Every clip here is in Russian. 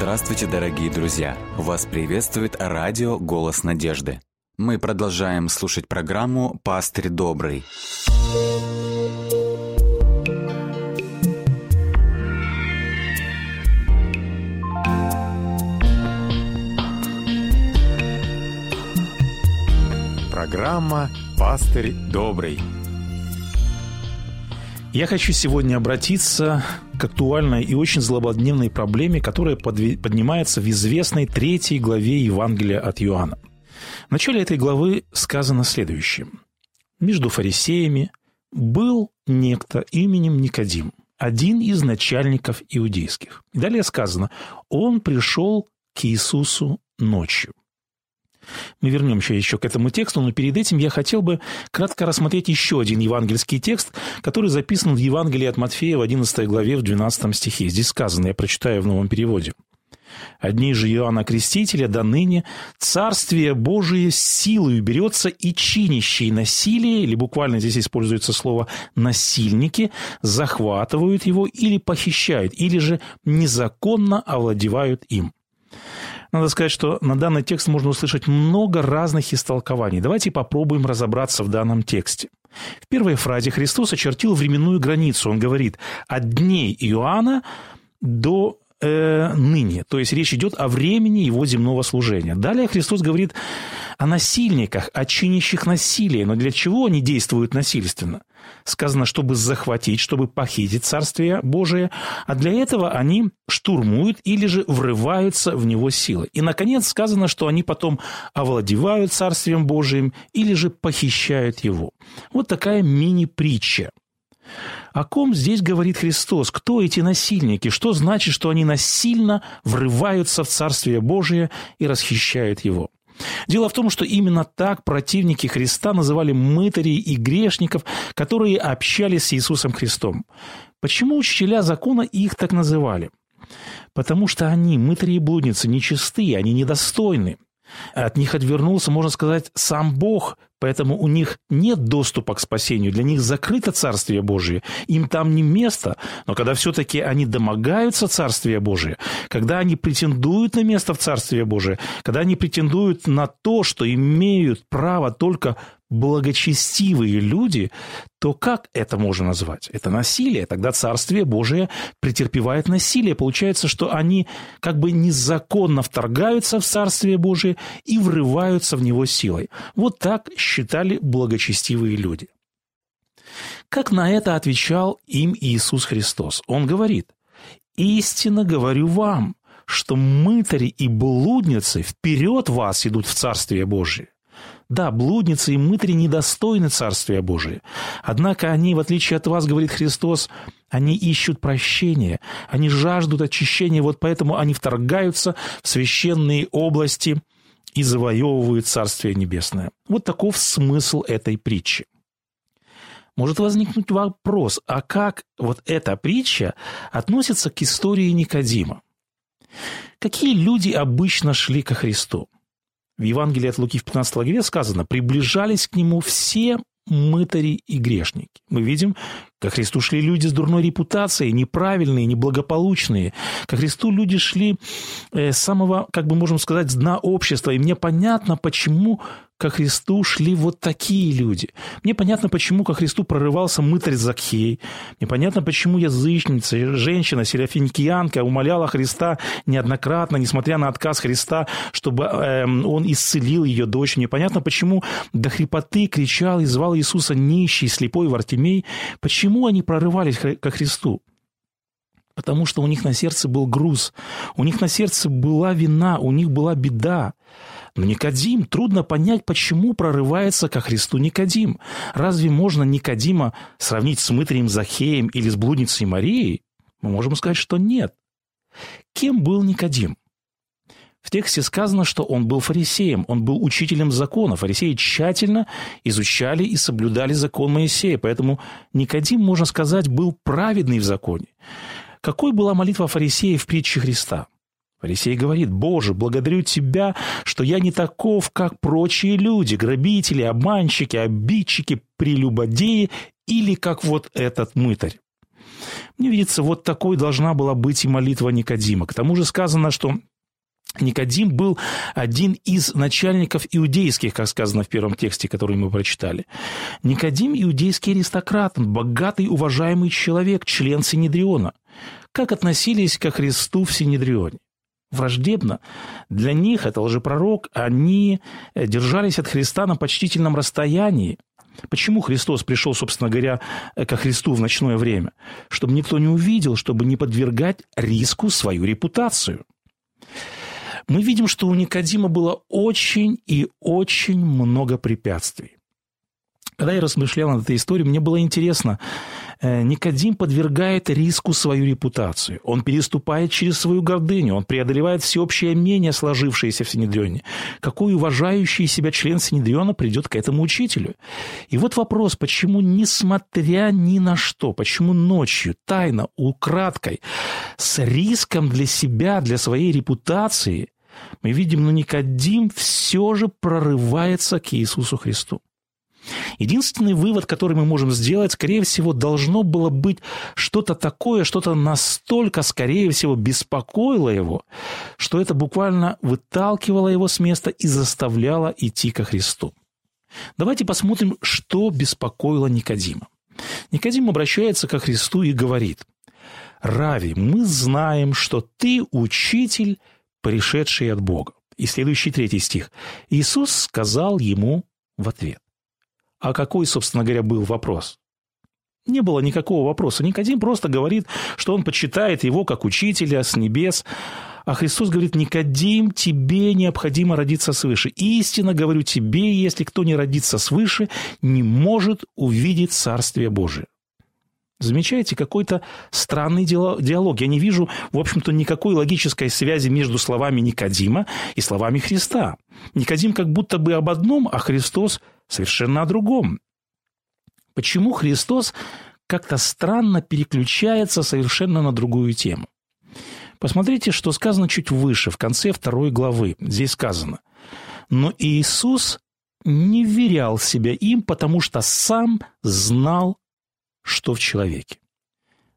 Здравствуйте, дорогие друзья! Вас приветствует радио «Голос надежды». Мы продолжаем слушать программу «Пастырь добрый». Программа «Пастырь добрый». Я хочу сегодня обратиться к актуальной и очень злободневной проблеме, которая поднимается в известной третьей главе Евангелия от Иоанна. В начале этой главы сказано следующее. «Между фарисеями был некто именем Никодим, один из начальников иудейских». Далее сказано, он пришел к Иисусу ночью. Мы вернемся еще к этому тексту, но перед этим я хотел бы кратко рассмотреть еще один евангельский текст, который записан в Евангелии от Матфея в 11 главе в 12 стихе. Здесь сказано, я прочитаю в новом переводе. Одни же Иоанна Крестителя до ныне Царствие Божие силою берется и чинящие насилие, или буквально здесь используется слово «насильники», захватывают его или похищают, или же незаконно овладевают им. Надо сказать, что на данный текст можно услышать много разных истолкований. Давайте попробуем разобраться в данном тексте. В первой фразе Христос очертил временную границу. Он говорит «от дней Иоанна до э, ныне». То есть речь идет о времени его земного служения. Далее Христос говорит о насильниках, о чинящих насилие. Но для чего они действуют насильственно? Сказано, чтобы захватить, чтобы похитить Царствие Божие, а для этого они штурмуют или же врываются в него силой. И, наконец, сказано, что они потом овладевают Царствием Божиим или же похищают его. Вот такая мини-притча. О ком здесь говорит Христос? Кто эти насильники? Что значит, что они насильно врываются в Царствие Божие и расхищают его? Дело в том, что именно так противники Христа называли мытарей и грешников, которые общались с Иисусом Христом. Почему учителя закона их так называли? Потому что они, мытари и блудницы, нечистые, они недостойны. От них отвернулся, можно сказать, сам Бог, поэтому у них нет доступа к спасению, для них закрыто Царствие Божие, им там не место, но когда все-таки они домогаются Царствия Божия, когда они претендуют на место в Царстве Божие, когда они претендуют на то, что имеют право только благочестивые люди, то как это можно назвать? Это насилие. Тогда Царствие Божие претерпевает насилие. Получается, что они как бы незаконно вторгаются в Царствие Божие и врываются в него силой. Вот так считали благочестивые люди. Как на это отвечал им Иисус Христос? Он говорит, «Истинно говорю вам, что мытари и блудницы вперед вас идут в Царствие Божие. Да, блудницы и мытари недостойны Царствия Божия. Однако они, в отличие от вас, говорит Христос, они ищут прощения, они жаждут очищения, вот поэтому они вторгаются в священные области и завоевывают Царствие Небесное. Вот таков смысл этой притчи. Может возникнуть вопрос, а как вот эта притча относится к истории Никодима? Какие люди обычно шли ко Христу? В Евангелии от Луки в 15 главе сказано, приближались к нему все мытари и грешники. Мы видим, ко Христу шли люди с дурной репутацией, неправильные, неблагополучные. Ко Христу люди шли э, с самого, как бы можем сказать, дна общества. И мне понятно, почему ко Христу шли вот такие люди. Мне понятно, почему ко Христу прорывался мытарь Закхей. Мне понятно, почему язычница, женщина, серафиникиянка умоляла Христа неоднократно, несмотря на отказ Христа, чтобы э, он исцелил ее дочь. Мне понятно, почему до хрипоты кричал и звал Иисуса нищий, слепой Вартимей. Почему они прорывались ко Христу? Потому что у них на сердце был груз, у них на сердце была вина, у них была беда. Но Никодим, трудно понять, почему прорывается ко Христу Никодим. Разве можно Никодима сравнить с мытрием Захеем или с блудницей Марией? Мы можем сказать, что нет. Кем был Никодим? В тексте сказано, что он был фарисеем, он был учителем закона. Фарисеи тщательно изучали и соблюдали закон Моисея, поэтому Никодим, можно сказать, был праведный в законе. Какой была молитва фарисея в притче Христа? Фарисей говорит, «Боже, благодарю Тебя, что я не таков, как прочие люди, грабители, обманщики, обидчики, прелюбодеи или как вот этот мытарь». Мне видится, вот такой должна была быть и молитва Никодима. К тому же сказано, что Никодим был один из начальников иудейских, как сказано в первом тексте, который мы прочитали. Никодим – иудейский аристократ, богатый, уважаемый человек, член Синедриона. Как относились ко Христу в Синедрионе? Враждебно. Для них, это лжепророк, они э, держались от Христа на почтительном расстоянии. Почему Христос пришел, собственно говоря, э, ко Христу в ночное время? Чтобы никто не увидел, чтобы не подвергать риску свою репутацию мы видим, что у Никодима было очень и очень много препятствий. Когда я размышлял над этой историей, мне было интересно, э, Никодим подвергает риску свою репутацию. Он переступает через свою гордыню, он преодолевает всеобщее мнение, сложившееся в Синедрионе. Какой уважающий себя член Синедриона придет к этому учителю? И вот вопрос, почему, несмотря ни на что, почему ночью, тайно, украдкой, с риском для себя, для своей репутации, мы видим, но Никодим все же прорывается к Иисусу Христу. Единственный вывод, который мы можем сделать, скорее всего, должно было быть что-то такое, что-то настолько, скорее всего, беспокоило его, что это буквально выталкивало его с места и заставляло идти ко Христу. Давайте посмотрим, что беспокоило Никодима. Никодим обращается ко Христу и говорит, «Рави, мы знаем, что ты учитель, пришедший от Бога». И следующий третий стих. Иисус сказал ему в ответ. А какой, собственно говоря, был вопрос? Не было никакого вопроса. Никодим просто говорит, что он почитает его как учителя с небес. А Христос говорит, Никодим, тебе необходимо родиться свыше. Истинно говорю тебе, если кто не родится свыше, не может увидеть Царствие Божие. Замечаете, какой-то странный диалог. Я не вижу, в общем-то, никакой логической связи между словами Никодима и словами Христа. Никодим как будто бы об одном, а Христос совершенно о другом. Почему Христос как-то странно переключается совершенно на другую тему? Посмотрите, что сказано чуть выше, в конце второй главы. Здесь сказано. Но Иисус не верял себя им, потому что сам знал, что в человеке.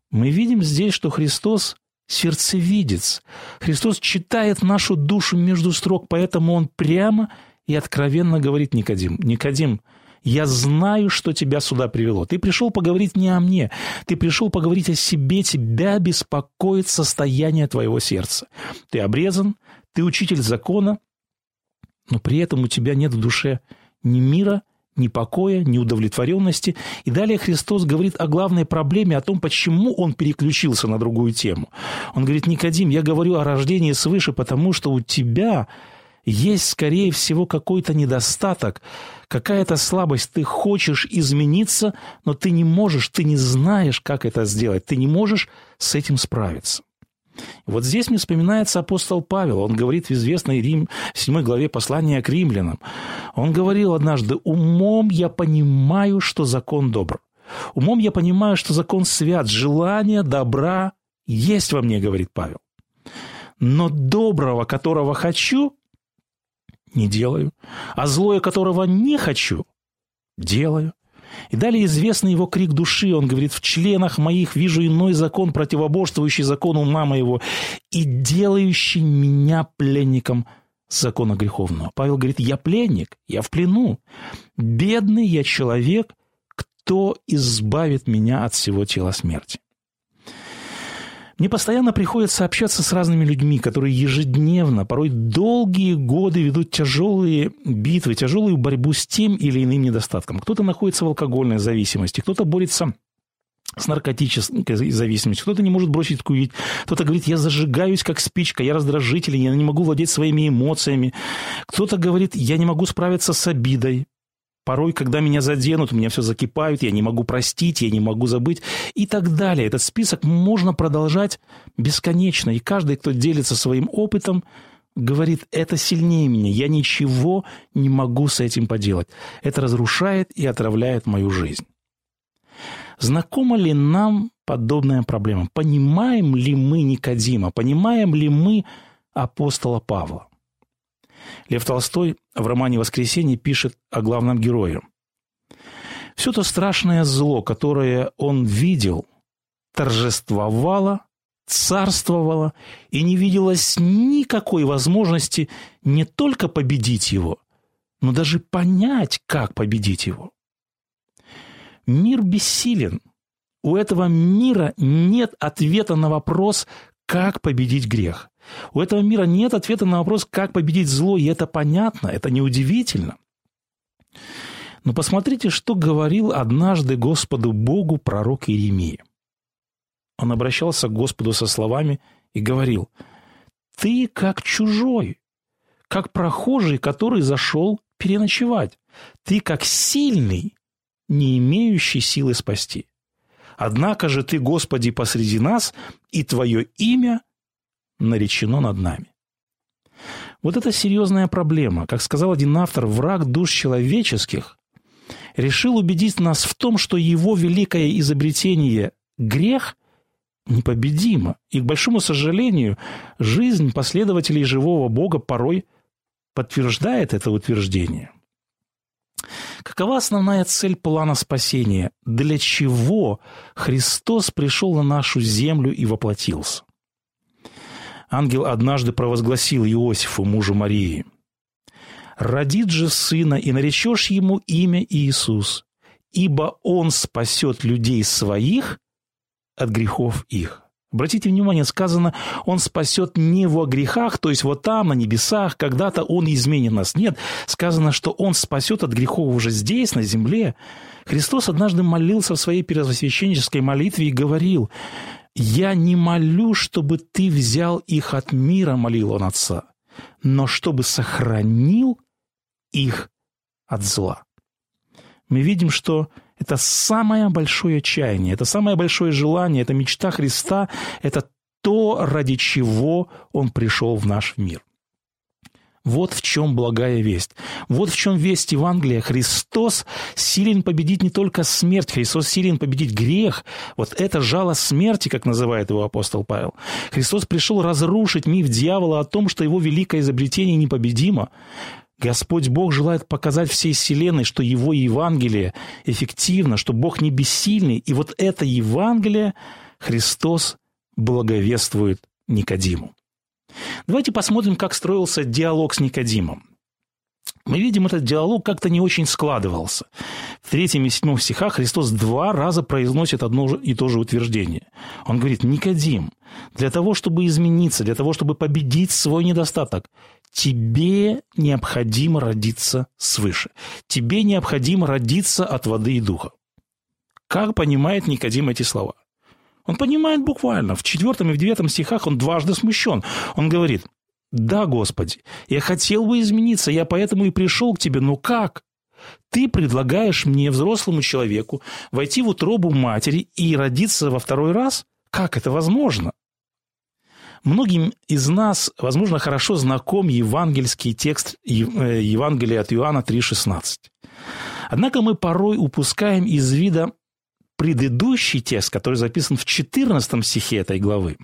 Мы видим здесь, что Христос сердцевидец. Христос читает нашу душу между строк, поэтому Он прямо и откровенно говорит Никодим, Никодим, я знаю, что тебя сюда привело. Ты пришел поговорить не о мне, ты пришел поговорить о себе, тебя беспокоит состояние твоего сердца. Ты обрезан, ты учитель закона, но при этом у тебя нет в душе ни мира, ни покоя, ни удовлетворенности. И далее Христос говорит о главной проблеме, о том, почему он переключился на другую тему. Он говорит, Никодим, я говорю о рождении свыше, потому что у тебя есть, скорее всего, какой-то недостаток, какая-то слабость. Ты хочешь измениться, но ты не можешь, ты не знаешь, как это сделать. Ты не можешь с этим справиться. Вот здесь мне вспоминается апостол Павел. Он говорит в известной Рим, 7 главе послания к римлянам. Он говорил однажды, «Умом я понимаю, что закон добр. Умом я понимаю, что закон свят. Желание добра есть во мне, говорит Павел. Но доброго, которого хочу, не делаю, а злое, которого не хочу, делаю. И далее известный его крик души. Он говорит, в членах моих вижу иной закон, противоборствующий закону ума моего и делающий меня пленником закона греховного. Павел говорит, я пленник, я в плену. Бедный я человек, кто избавит меня от всего тела смерти. Мне постоянно приходится общаться с разными людьми, которые ежедневно, порой долгие годы ведут тяжелые битвы, тяжелую борьбу с тем или иным недостатком. Кто-то находится в алкогольной зависимости, кто-то борется с наркотической зависимостью, кто-то не может бросить курить, кто-то говорит, я зажигаюсь как спичка, я раздражитель, я не могу владеть своими эмоциями, кто-то говорит, я не могу справиться с обидой, Порой, когда меня заденут, у меня все закипает, я не могу простить, я не могу забыть и так далее. Этот список можно продолжать бесконечно. И каждый, кто делится своим опытом, говорит, это сильнее меня, я ничего не могу с этим поделать. Это разрушает и отравляет мою жизнь. Знакома ли нам подобная проблема? Понимаем ли мы Никодима? Понимаем ли мы апостола Павла? Лев Толстой в романе «Воскресенье» пишет о главном герое. Все то страшное зло, которое он видел, торжествовала, царствовала и не виделось никакой возможности не только победить его, но даже понять, как победить его. Мир бессилен. У этого мира нет ответа на вопрос, как победить грех. У этого мира нет ответа на вопрос, как победить зло, и это понятно, это неудивительно. Но посмотрите, что говорил однажды Господу Богу пророк Иеремия. Он обращался к Господу со словами и говорил, «Ты как чужой, как прохожий, который зашел переночевать. Ты как сильный, не имеющий силы спасти. Однако же ты, Господи, посреди нас, и Твое имя наречено над нами». Вот это серьезная проблема. Как сказал один автор, враг душ человеческих решил убедить нас в том, что его великое изобретение – грех непобедимо. И, к большому сожалению, жизнь последователей живого Бога порой подтверждает это утверждение. Какова основная цель плана спасения? Для чего Христос пришел на нашу землю и воплотился? Ангел однажды провозгласил Иосифу, мужу Марии, «Родит же сына, и наречешь ему имя Иисус, ибо он спасет людей своих от грехов их. Обратите внимание, сказано, Он спасет не во грехах, то есть вот там, на небесах, когда-то Он изменит нас. Нет, сказано, что Он спасет от грехов уже здесь, на земле. Христос однажды молился в своей первосвященнической молитве и говорил, «Я не молю, чтобы ты взял их от мира», — молил Он Отца, «но чтобы сохранил их от зла». Мы видим, что это самое большое чаяние, это самое большое желание, это мечта Христа, это то, ради чего Он пришел в наш мир. Вот в чем благая весть. Вот в чем весть Евангелия. Христос силен победить не только смерть, Христос силен победить грех. Вот это жало смерти, как называет его апостол Павел. Христос пришел разрушить миф дьявола о том, что его великое изобретение непобедимо. Господь Бог желает показать всей Вселенной, что Его Евангелие эффективно, что Бог не бессильный. И вот это Евангелие Христос благовествует Никодиму. Давайте посмотрим, как строился диалог с Никодимом. Мы видим, этот диалог как-то не очень складывался. В третьем и седьмом стихах Христос два раза произносит одно и то же утверждение. Он говорит, Никодим, для того, чтобы измениться, для того, чтобы победить свой недостаток, тебе необходимо родиться свыше. Тебе необходимо родиться от воды и духа. Как понимает Никодим эти слова? Он понимает буквально. В четвертом и в девятом стихах он дважды смущен. Он говорит, да, Господи, я хотел бы измениться, я поэтому и пришел к Тебе, но как? Ты предлагаешь мне, взрослому человеку, войти в утробу матери и родиться во второй раз? Как это возможно? Многим из нас, возможно, хорошо знаком евангельский текст э, Евангелия от Иоанна 3,16. Однако мы порой упускаем из вида предыдущий текст, который записан в 14 стихе этой главы.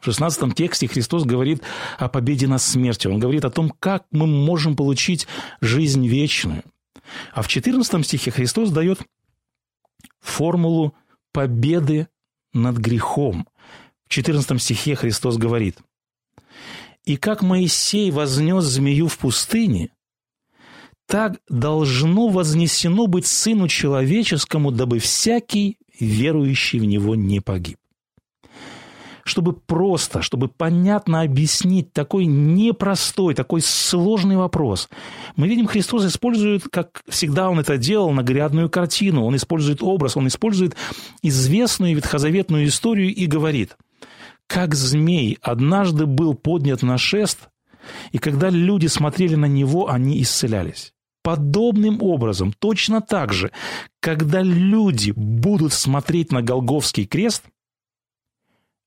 В 16 тексте Христос говорит о победе над смертью. Он говорит о том, как мы можем получить жизнь вечную. А в 14 стихе Христос дает формулу победы над грехом. В 14 стихе Христос говорит, «И как Моисей вознес змею в пустыне, так должно вознесено быть Сыну Человеческому, дабы всякий, верующий в Него, не погиб» чтобы просто, чтобы понятно объяснить такой непростой, такой сложный вопрос. Мы видим, Христос использует, как всегда он это делал, наглядную картину, он использует образ, он использует известную ветхозаветную историю и говорит – как змей однажды был поднят на шест, и когда люди смотрели на него, они исцелялись. Подобным образом, точно так же, когда люди будут смотреть на Голговский крест,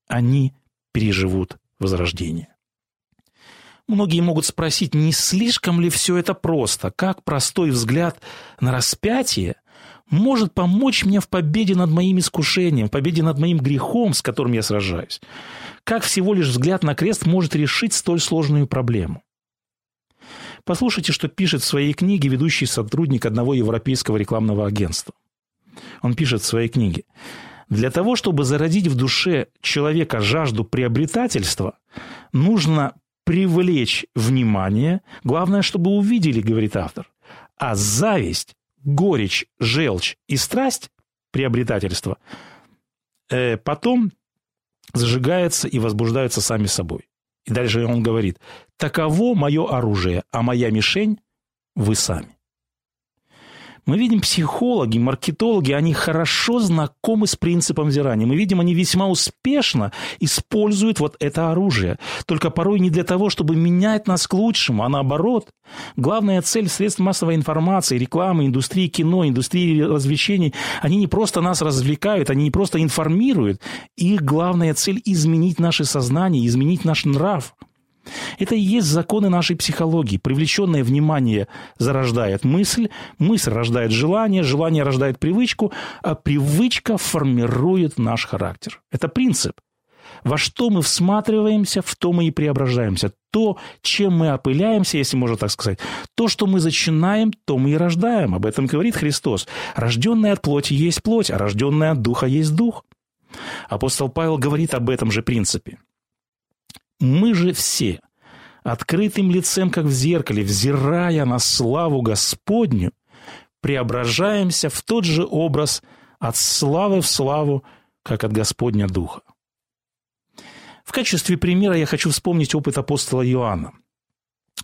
они переживут возрождение. Многие могут спросить, не слишком ли все это просто? Как простой взгляд на распятие может помочь мне в победе над моим искушением, в победе над моим грехом, с которым я сражаюсь? Как всего лишь взгляд на крест может решить столь сложную проблему? Послушайте, что пишет в своей книге ведущий сотрудник одного европейского рекламного агентства. Он пишет в своей книге. Для того, чтобы зародить в душе человека жажду приобретательства, нужно привлечь внимание, главное, чтобы увидели, говорит автор. А зависть, горечь, желчь и страсть приобретательства э, потом зажигаются и возбуждаются сами собой. И дальше он говорит, таково мое оружие, а моя мишень – вы сами. Мы видим психологи, маркетологи, они хорошо знакомы с принципом взирания. Мы видим, они весьма успешно используют вот это оружие. Только порой не для того, чтобы менять нас к лучшему, а наоборот. Главная цель средств массовой информации, рекламы, индустрии кино, индустрии развлечений, они не просто нас развлекают, они не просто информируют. Их главная цель – изменить наше сознание, изменить наш нрав – это и есть законы нашей психологии. Привлеченное внимание зарождает мысль, мысль рождает желание, желание рождает привычку, а привычка формирует наш характер. Это принцип. Во что мы всматриваемся, в то мы и преображаемся. То, чем мы опыляемся, если можно так сказать, то, что мы зачинаем, то мы и рождаем. Об этом говорит Христос. Рожденный от плоти есть плоть, а рожденный от духа есть дух. Апостол Павел говорит об этом же принципе. Мы же все, открытым лицем, как в зеркале, взирая на славу Господню, преображаемся в тот же образ от славы в славу, как от Господня Духа. В качестве примера я хочу вспомнить опыт апостола Иоанна.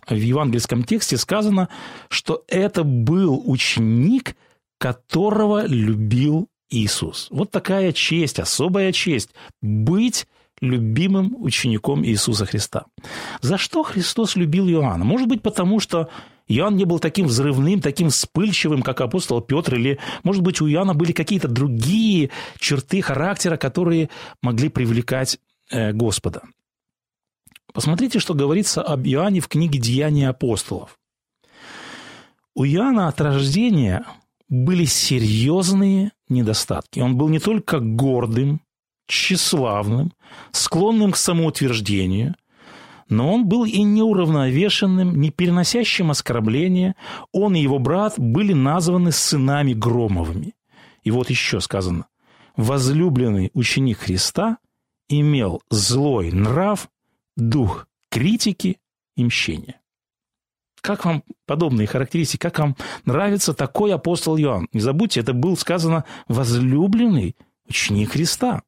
В евангельском тексте сказано, что это был ученик, которого любил Иисус. Вот такая честь, особая честь – быть любимым учеником Иисуса Христа. За что Христос любил Иоанна? Может быть, потому что Иоанн не был таким взрывным, таким вспыльчивым, как апостол Петр, или, может быть, у Иоанна были какие-то другие черты характера, которые могли привлекать э, Господа. Посмотрите, что говорится об Иоанне в книге «Деяния апостолов». У Иоанна от рождения были серьезные недостатки. Он был не только гордым, тщеславным, склонным к самоутверждению, но он был и неуравновешенным, не переносящим оскорбления. Он и его брат были названы сынами Громовыми. И вот еще сказано, возлюбленный ученик Христа имел злой нрав, дух критики и мщения. Как вам подобные характеристики? Как вам нравится такой апостол Иоанн? Не забудьте, это был сказано возлюбленный ученик Христа.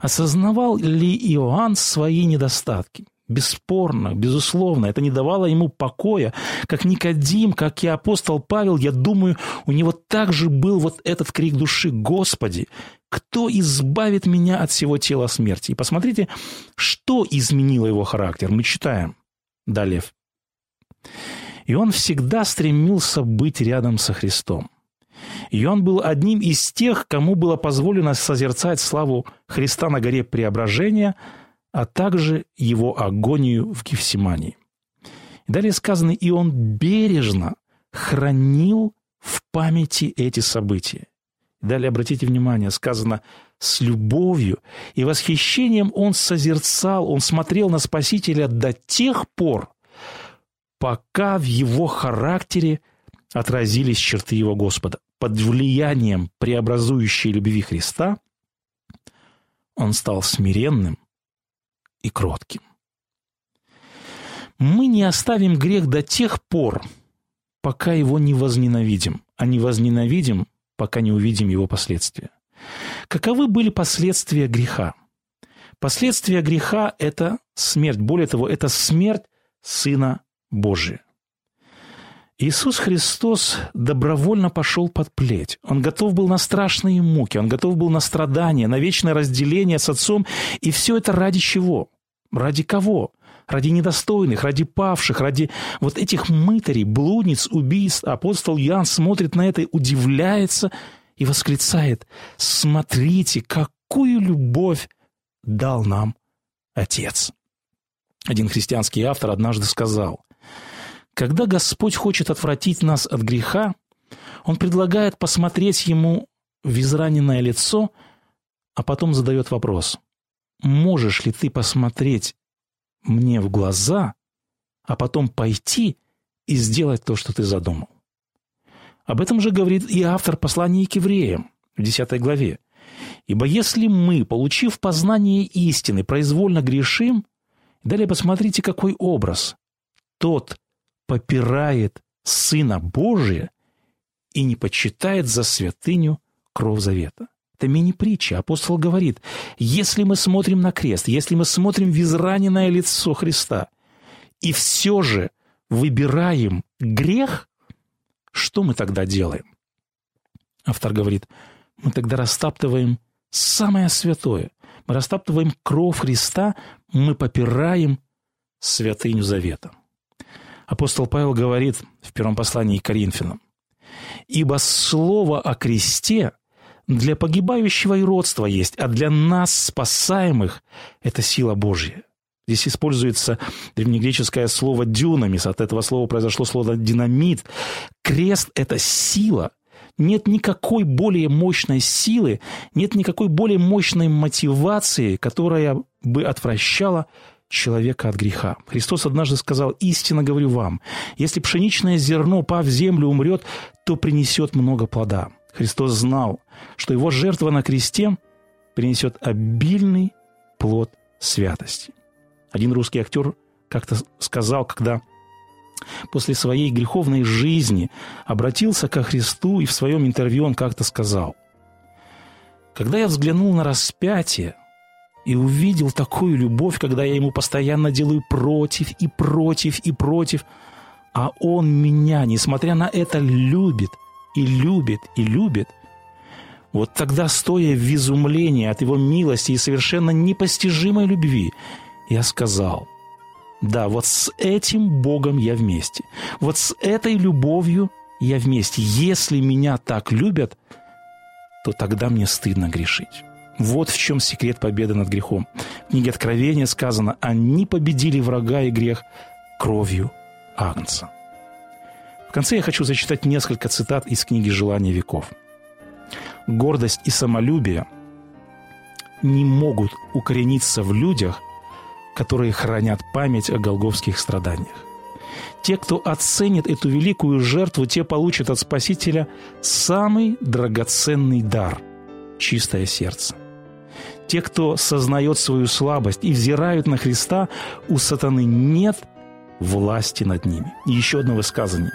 Осознавал ли Иоанн свои недостатки? Бесспорно, безусловно, это не давало ему покоя. Как Никодим, как и апостол Павел, я думаю, у него также был вот этот крик души «Господи, кто избавит меня от всего тела смерти?» И посмотрите, что изменило его характер. Мы читаем далее. И он всегда стремился быть рядом со Христом. И он был одним из тех, кому было позволено созерцать славу Христа на горе Преображения, а также его агонию в Гефсимании. Далее сказано, и он бережно хранил в памяти эти события. Далее обратите внимание, сказано с любовью и восхищением он созерцал, он смотрел на Спасителя до тех пор, пока в его характере отразились черты его Господа под влиянием преобразующей любви Христа, он стал смиренным и кротким. Мы не оставим грех до тех пор, пока его не возненавидим, а не возненавидим, пока не увидим его последствия. Каковы были последствия греха? Последствия греха – это смерть. Более того, это смерть Сына Божия. Иисус Христос добровольно пошел под плеть. Он готов был на страшные муки, он готов был на страдания, на вечное разделение с Отцом. И все это ради чего? Ради кого? Ради недостойных, ради павших, ради вот этих мытарей, блудниц, убийств. Апостол Иоанн смотрит на это, удивляется и восклицает, «Смотрите, какую любовь дал нам Отец!» Один христианский автор однажды сказал, когда Господь хочет отвратить нас от греха, Он предлагает посмотреть Ему в израненное лицо, а потом задает вопрос. Можешь ли ты посмотреть мне в глаза, а потом пойти и сделать то, что ты задумал? Об этом же говорит и автор послания к евреям в 10 главе. Ибо если мы, получив познание истины, произвольно грешим, далее посмотрите, какой образ. Тот попирает Сына Божия и не почитает за святыню кровь завета. Это мини-притча. Апостол говорит, если мы смотрим на крест, если мы смотрим в израненное лицо Христа, и все же выбираем грех, что мы тогда делаем? Автор говорит, мы тогда растаптываем самое святое. Мы растаптываем кровь Христа, мы попираем святыню завета. Апостол Павел говорит в первом послании к Коринфянам, «Ибо слово о кресте для погибающего и родства есть, а для нас, спасаемых, это сила Божья». Здесь используется древнегреческое слово «дюнамис». От этого слова произошло слово «динамит». Крест – это сила. Нет никакой более мощной силы, нет никакой более мощной мотивации, которая бы отвращала человека от греха. Христос однажды сказал, «Истинно говорю вам, если пшеничное зерно, пав в землю, умрет, то принесет много плода». Христос знал, что его жертва на кресте принесет обильный плод святости. Один русский актер как-то сказал, когда после своей греховной жизни обратился ко Христу, и в своем интервью он как-то сказал, «Когда я взглянул на распятие, и увидел такую любовь, когда я ему постоянно делаю против и против и против, а он меня, несмотря на это, любит и любит и любит. Вот тогда, стоя в изумлении от его милости и совершенно непостижимой любви, я сказал, да, вот с этим Богом я вместе, вот с этой любовью я вместе. Если меня так любят, то тогда мне стыдно грешить. Вот в чем секрет победы над грехом. В книге Откровения сказано, они победили врага и грех кровью Агнца. В конце я хочу зачитать несколько цитат из книги «Желание веков». Гордость и самолюбие не могут укорениться в людях, которые хранят память о голговских страданиях. Те, кто оценит эту великую жертву, те получат от Спасителя самый драгоценный дар – чистое сердце. Те, кто сознает свою слабость и взирают на Христа, у сатаны нет власти над ними. И еще одно высказывание.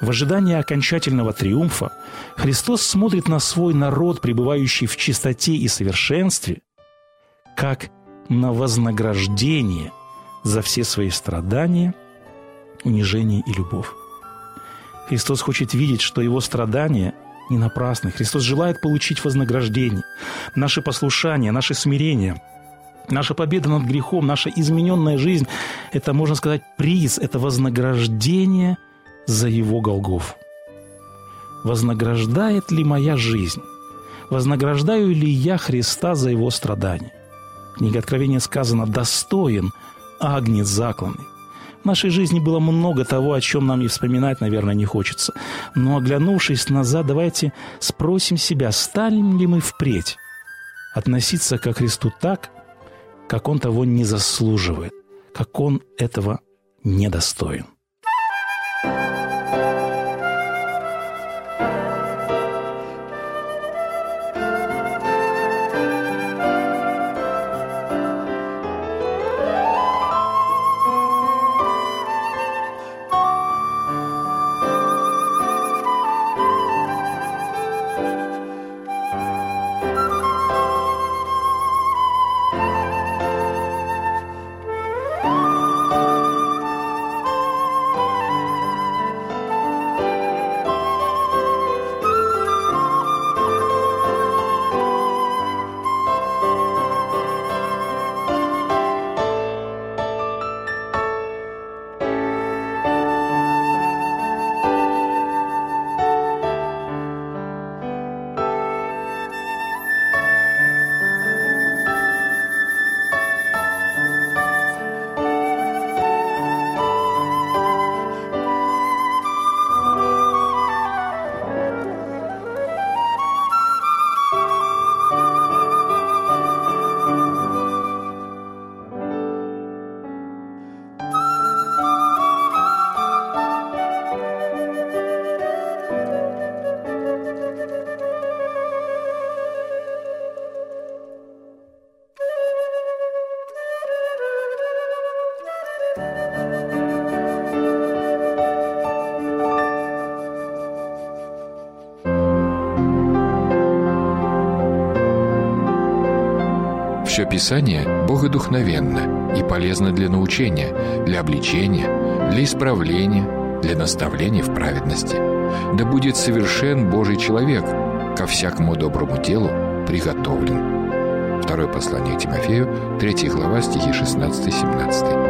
В ожидании окончательного триумфа Христос смотрит на свой народ, пребывающий в чистоте и совершенстве, как на вознаграждение за все свои страдания, унижение и любовь. Христос хочет видеть, что его страдания – не напрасны. Христос желает получить вознаграждение. Наше послушание, наше смирение, наша победа над грехом, наша измененная жизнь – это, можно сказать, приз, это вознаграждение за Его Голгоф. Вознаграждает ли моя жизнь? Вознаграждаю ли я Христа за Его страдания? В книге Откровения сказано «достоин агнец закланный». В нашей жизни было много того, о чем нам и вспоминать, наверное, не хочется. Но оглянувшись назад, давайте спросим себя, станем ли мы впредь относиться ко Христу так, как Он того не заслуживает, как Он этого недостоин. Все Писание богодухновенно и полезно для научения, для обличения, для исправления, для наставления в праведности. Да будет совершен Божий человек, ко всякому доброму делу приготовлен. Второе послание Тимофею, 3 глава, стихи 16-17.